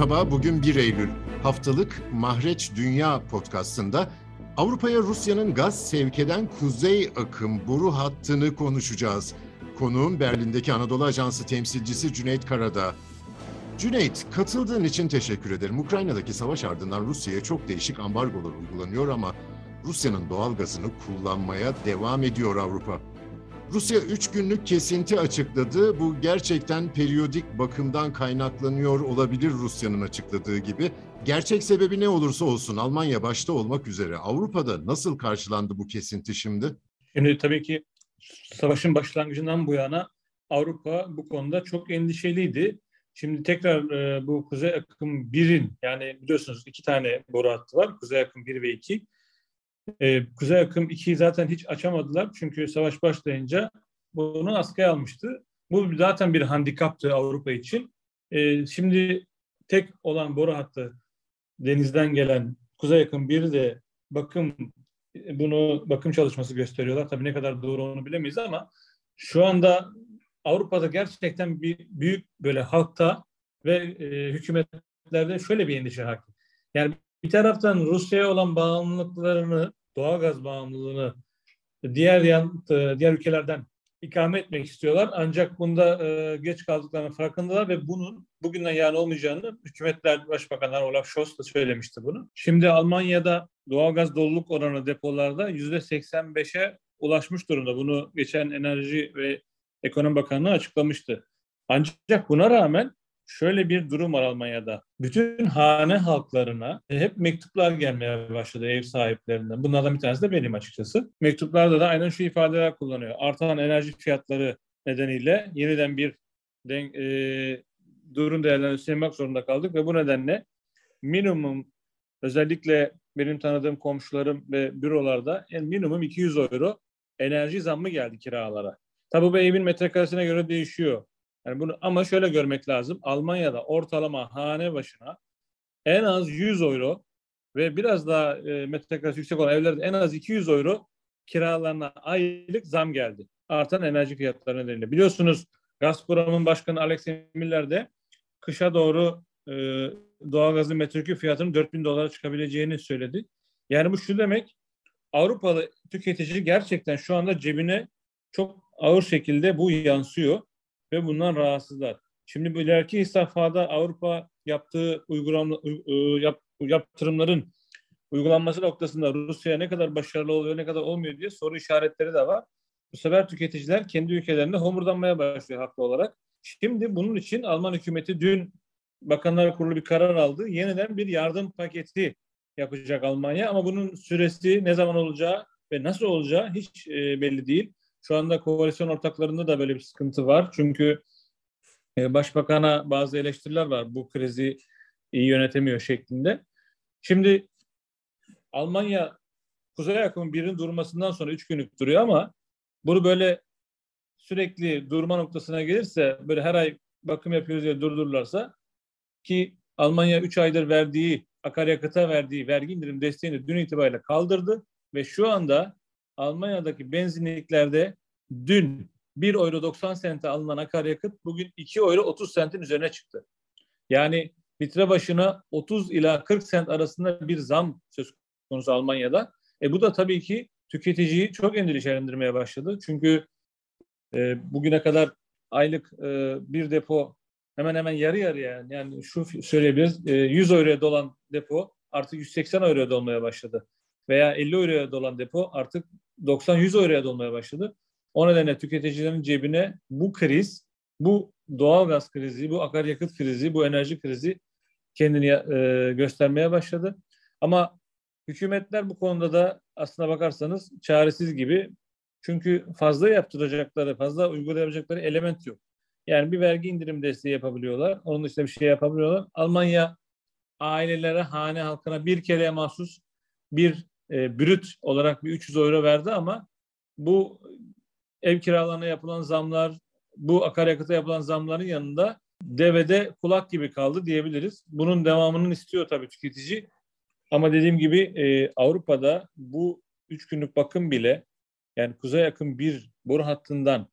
Merhaba, bugün 1 Eylül. Haftalık Mahreç Dünya podcastında Avrupa'ya Rusya'nın gaz sevk eden kuzey akım boru hattını konuşacağız. Konuğum Berlin'deki Anadolu Ajansı temsilcisi Cüneyt Karadağ. Cüneyt, katıldığın için teşekkür ederim. Ukrayna'daki savaş ardından Rusya'ya çok değişik ambargolar uygulanıyor ama Rusya'nın doğal gazını kullanmaya devam ediyor Avrupa. Rusya 3 günlük kesinti açıkladı. Bu gerçekten periyodik bakımdan kaynaklanıyor olabilir Rusya'nın açıkladığı gibi. Gerçek sebebi ne olursa olsun Almanya başta olmak üzere Avrupa'da nasıl karşılandı bu kesinti şimdi? Şimdi tabii ki savaşın başlangıcından bu yana Avrupa bu konuda çok endişeliydi. Şimdi tekrar e, bu Kuzey Akım 1'in yani biliyorsunuz iki tane boru hattı var. Kuzey Akım 1 ve 2. E, Kuzey Akım 2'yi zaten hiç açamadılar. Çünkü savaş başlayınca bunu askıya almıştı. Bu zaten bir handikaptı Avrupa için. E, şimdi tek olan boru hattı denizden gelen Kuzey Akım 1 de bakım bunu bakım çalışması gösteriyorlar. Tabii ne kadar doğru onu bilemeyiz ama şu anda Avrupa'da gerçekten bir büyük böyle halkta ve e, hükümetlerde şöyle bir endişe hakim. Yani bir taraftan Rusya'ya olan bağımlılıklarını, doğalgaz bağımlılığını diğer yan, e, diğer ülkelerden ikame etmek istiyorlar. Ancak bunda e, geç kaldıklarının farkındalar ve bunun bugünden yarın olmayacağını hükümetler, başbakanlar Olaf Scholz da söylemişti bunu. Şimdi Almanya'da doğalgaz doluluk oranı depolarda yüzde 85'e ulaşmış durumda. Bunu geçen Enerji ve Ekonomi Bakanlığı açıklamıştı. Ancak buna rağmen şöyle bir durum var Almanya'da. Bütün hane halklarına hep mektuplar gelmeye başladı ev sahiplerinden. Bunlardan bir tanesi de benim açıkçası. Mektuplarda da aynen şu ifadeler kullanıyor. Artan enerji fiyatları nedeniyle yeniden bir den, e, durum değerlendirmek zorunda kaldık ve bu nedenle minimum özellikle benim tanıdığım komşularım ve bürolarda en minimum 200 euro enerji zammı geldi kiralara. Tabii bu evin metrekaresine göre değişiyor. Yani bunu ama şöyle görmek lazım. Almanya'da ortalama hane başına en az 100 euro ve biraz daha e, metrekaresi yüksek olan evlerde en az 200 euro kiralarına aylık zam geldi. Artan enerji fiyatları nedeniyle. Biliyorsunuz Gazprom'un başkanı Alex Miller de kışa doğru e, doğalgazın metreküp fiyatının 4000 dolara çıkabileceğini söyledi. Yani bu şu demek Avrupalı tüketici gerçekten şu anda cebine çok ağır şekilde bu yansıyor ve bundan rahatsızlar. Şimdi bu ileriki safhada Avrupa yaptığı uygulama, yap, yaptırımların uygulanması noktasında Rusya ne kadar başarılı oluyor, ne kadar olmuyor diye soru işaretleri de var. Bu sefer tüketiciler kendi ülkelerinde homurdanmaya başlıyor haklı olarak. Şimdi bunun için Alman hükümeti dün Bakanlar Kurulu bir karar aldı. Yeniden bir yardım paketi yapacak Almanya ama bunun süresi ne zaman olacağı ve nasıl olacağı hiç e, belli değil. Şu anda koalisyon ortaklarında da böyle bir sıkıntı var. Çünkü e, başbakana bazı eleştiriler var. Bu krizi iyi yönetemiyor şeklinde. Şimdi Almanya Kuzey akımı birin durmasından sonra üç günlük duruyor ama bunu böyle sürekli durma noktasına gelirse böyle her ay bakım yapıyoruz diye durdururlarsa ki Almanya 3 aydır verdiği akaryakıta verdiği vergi indirim desteğini dün itibariyle kaldırdı ve şu anda Almanya'daki benzinliklerde dün 1 euro 90 sente alınan akaryakıt bugün 2 euro 30 sentin üzerine çıktı. Yani litre başına 30 ila 40 sent arasında bir zam söz konusu Almanya'da. E bu da tabii ki tüketiciyi çok endişelendirmeye başladı. Çünkü e, bugüne kadar aylık e, bir depo hemen hemen yarı yarıya yani şu söyleyebiliriz e, 100 euroya dolan depo artık 180 euroya dolmaya başladı. Veya 50 euroya dolan depo artık 90-100 euroya dolmaya başladı. O nedenle tüketicilerin cebine bu kriz, bu doğal gaz krizi, bu akaryakıt krizi, bu enerji krizi kendini e, göstermeye başladı. Ama hükümetler bu konuda da aslına bakarsanız çaresiz gibi. Çünkü fazla yaptıracakları, fazla uygulayabilecekleri element yok. Yani bir vergi indirim desteği yapabiliyorlar. Onun dışında bir şey yapabiliyorlar. Almanya ailelere, hane halkına bir kere mahsus bir e, brüt olarak bir 300 euro verdi ama bu ev kiralarına yapılan zamlar, bu akaryakıta yapılan zamların yanında devede kulak gibi kaldı diyebiliriz. Bunun devamının istiyor tabii tüketici. Ama dediğim gibi e, Avrupa'da bu üç günlük bakım bile yani kuzey yakın bir boru hattından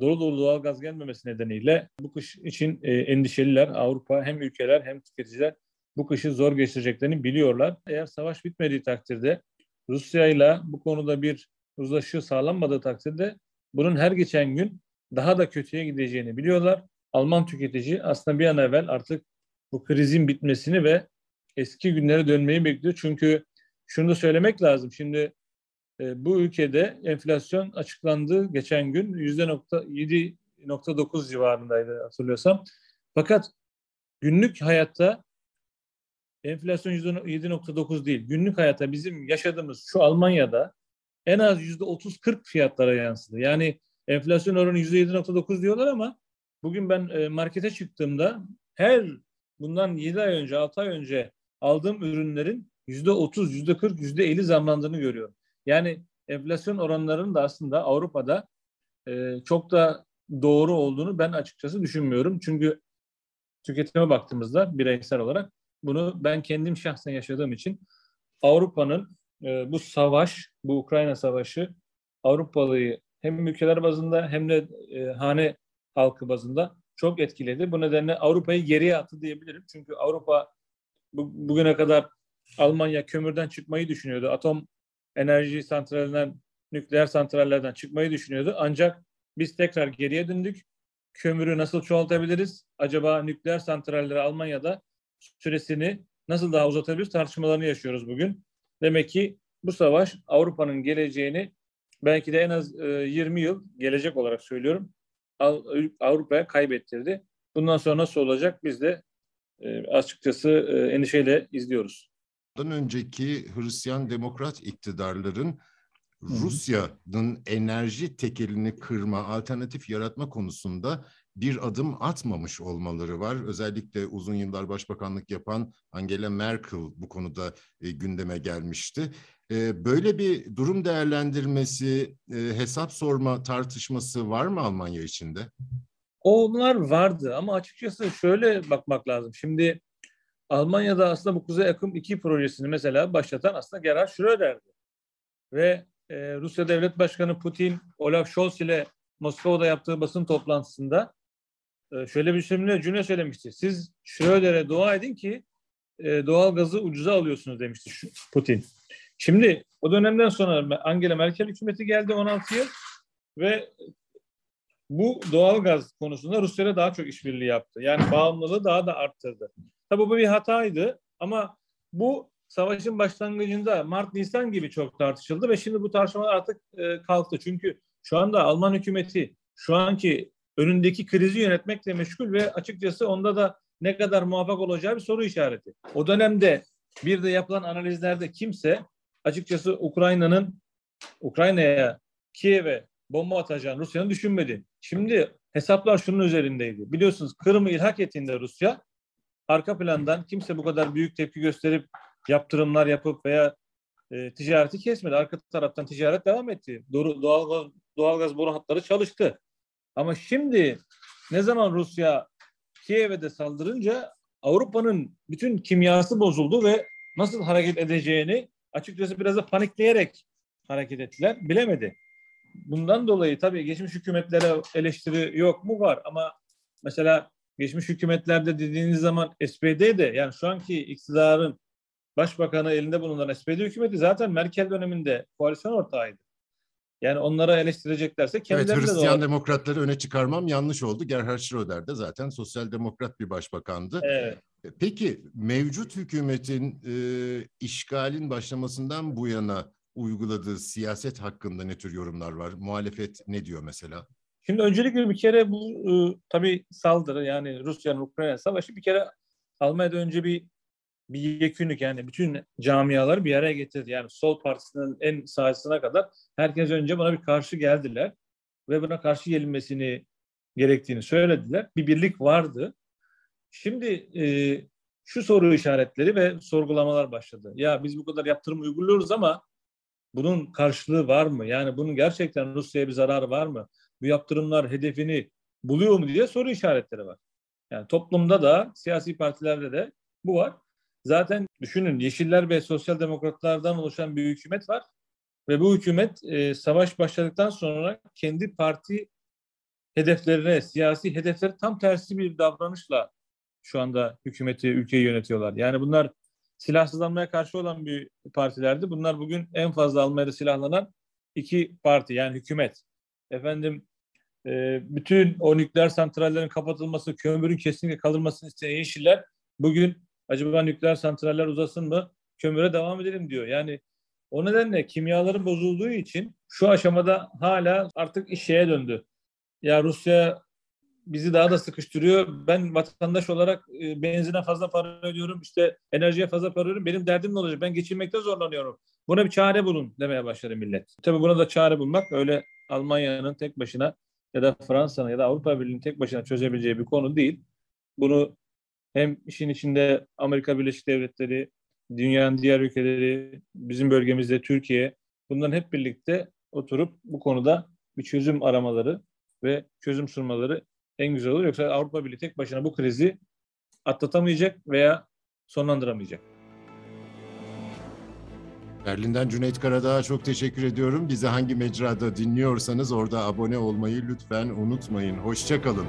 dolu dolu doğal gaz gelmemesi nedeniyle bu kış için e, endişeliler. Avrupa hem ülkeler hem tüketiciler bu kışı zor geçireceklerini biliyorlar. Eğer savaş bitmediği takdirde Rusya ile bu konuda bir uzlaşı sağlanmadığı takdirde bunun her geçen gün daha da kötüye gideceğini biliyorlar. Alman tüketici aslında bir an evvel artık bu krizin bitmesini ve eski günlere dönmeyi bekliyor. Çünkü şunu da söylemek lazım. Şimdi e, bu ülkede enflasyon açıklandı geçen gün %7.9 civarındaydı hatırlıyorsam. Fakat günlük hayatta enflasyon %7.9 değil. Günlük hayatta bizim yaşadığımız şu Almanya'da en az %30-40 fiyatlara yansıdı. Yani enflasyon oranı %7.9 diyorlar ama bugün ben e, markete çıktığımda her bundan 7 ay önce, 6 ay önce aldığım ürünlerin %30, %40, %50 zamlandığını görüyorum. Yani enflasyon oranlarının da aslında Avrupa'da e, çok da doğru olduğunu ben açıkçası düşünmüyorum. Çünkü tüketime baktığımızda bireysel olarak bunu ben kendim şahsen yaşadığım için Avrupa'nın e, bu savaş, bu Ukrayna savaşı Avrupalıyı hem ülkeler bazında hem de e, hane halkı bazında çok etkiledi. Bu nedenle Avrupa'yı geriye attı diyebilirim. Çünkü Avrupa bu, bugüne kadar Almanya kömürden çıkmayı düşünüyordu. Atom enerji santralinden, nükleer santrallerden çıkmayı düşünüyordu. Ancak biz tekrar geriye döndük. Kömürü nasıl çoğaltabiliriz? Acaba nükleer santralleri Almanya'da süresini nasıl daha uzatabiliriz tartışmalarını yaşıyoruz bugün. Demek ki bu savaş Avrupa'nın geleceğini belki de en az 20 yıl gelecek olarak söylüyorum Avrupa'ya kaybettirdi. Bundan sonra nasıl olacak biz de e, açıkçası e, endişeyle izliyoruz. Bundan önceki Hristiyan demokrat iktidarların Rusya'nın enerji tekelini kırma, alternatif yaratma konusunda bir adım atmamış olmaları var. Özellikle uzun yıllar başbakanlık yapan Angela Merkel bu konuda e, gündeme gelmişti. E, böyle bir durum değerlendirmesi, e, hesap sorma tartışması var mı Almanya içinde? Onlar vardı ama açıkçası şöyle bakmak lazım. Şimdi Almanya'da aslında bu Kuzey Akım 2 projesini mesela başlatan aslında Gerhard Schröder'di. Ve e, Rusya Devlet Başkanı Putin, Olaf Scholz ile Moskova'da yaptığı basın toplantısında şöyle bir cümle, cümle söylemişti. Siz Schröder'e dua edin ki e, doğal gazı ucuza alıyorsunuz demişti Putin. Şimdi o dönemden sonra Angela Merkel hükümeti geldi 16 yıl ve bu doğal gaz konusunda Rusya'ya daha çok işbirliği yaptı. Yani bağımlılığı daha da arttırdı. Tabii bu bir hataydı ama bu savaşın başlangıcında Mart-Nisan gibi çok tartışıldı ve şimdi bu tartışmalar artık e, kalktı. Çünkü şu anda Alman hükümeti şu anki önündeki krizi yönetmekle meşgul ve açıkçası onda da ne kadar muvaffak olacağı bir soru işareti. O dönemde bir de yapılan analizlerde kimse açıkçası Ukrayna'nın Ukrayna'ya Kiev'e bomba atacağını Rusya'nın düşünmedi. Şimdi hesaplar şunun üzerindeydi. Biliyorsunuz Kırım'ı ilhak ettiğinde Rusya arka plandan kimse bu kadar büyük tepki gösterip yaptırımlar yapıp veya e, ticareti kesmedi. Arka taraftan ticaret devam etti. Doğal, doğal, doğalgaz boru hatları çalıştı. Ama şimdi ne zaman Rusya Kiev'e de saldırınca Avrupa'nın bütün kimyası bozuldu ve nasıl hareket edeceğini açıkçası biraz da panikleyerek hareket ettiler. Bilemedi. Bundan dolayı tabii geçmiş hükümetlere eleştiri yok mu var ama mesela geçmiş hükümetlerde dediğiniz zaman SPD de yani şu anki iktidarın başbakanı elinde bulunan SPD hükümeti zaten Merkel döneminde koalisyon ortağıydı. Yani onlara eleştireceklerse kendilerine evet, Hristiyan de demokratları öne çıkarmam yanlış oldu. Gerhard Schröder de zaten sosyal demokrat bir başbakandı. Evet. E, peki mevcut hükümetin e, işgalin başlamasından bu yana uyguladığı siyaset hakkında ne tür yorumlar var? Muhalefet ne diyor mesela? Şimdi öncelikle bir kere bu e, tabii saldırı yani Rusya'nın Ukrayna savaşı bir kere Almanya'da önce bir bir yekünlük yani bütün camialar bir araya getirdi. Yani sol partisinin en sahasına kadar herkes önce buna bir karşı geldiler ve buna karşı gelinmesini gerektiğini söylediler. Bir birlik vardı. Şimdi e, şu soru işaretleri ve sorgulamalar başladı. Ya biz bu kadar yaptırım uyguluyoruz ama bunun karşılığı var mı? Yani bunun gerçekten Rusya'ya bir zararı var mı? Bu yaptırımlar hedefini buluyor mu diye soru işaretleri var. Yani toplumda da siyasi partilerde de bu var. Zaten düşünün Yeşiller ve Sosyal Demokratlardan oluşan bir hükümet var. Ve bu hükümet e, savaş başladıktan sonra kendi parti hedeflerine, siyasi hedefleri tam tersi bir davranışla şu anda hükümeti, ülkeyi yönetiyorlar. Yani bunlar silahsızlanmaya karşı olan bir partilerdi. Bunlar bugün en fazla Almanya'da silahlanan iki parti yani hükümet. Efendim e, bütün o nükleer santrallerin kapatılması, kömürün kesinlikle kalınmasını isteyen Yeşiller bugün acaba nükleer santraller uzasın mı, kömüre devam edelim diyor. Yani o nedenle kimyaların bozulduğu için şu aşamada hala artık iş şeye döndü. Ya Rusya bizi daha da sıkıştırıyor. Ben vatandaş olarak e, benzine fazla para ödüyorum, işte enerjiye fazla para ödüyorum. Benim derdim ne olacak? Ben geçinmekte zorlanıyorum. Buna bir çare bulun demeye başladı millet. Tabii buna da çare bulmak öyle Almanya'nın tek başına ya da Fransa'nın ya da Avrupa Birliği'nin tek başına çözebileceği bir konu değil. Bunu hem işin içinde Amerika Birleşik Devletleri, dünyanın diğer ülkeleri, bizim bölgemizde Türkiye bunların hep birlikte oturup bu konuda bir çözüm aramaları ve çözüm sunmaları en güzel olur. Yoksa Avrupa Birliği tek başına bu krizi atlatamayacak veya sonlandıramayacak. Berlin'den Cüneyt Karadağ'a çok teşekkür ediyorum. Bizi hangi mecrada dinliyorsanız orada abone olmayı lütfen unutmayın. Hoşçakalın.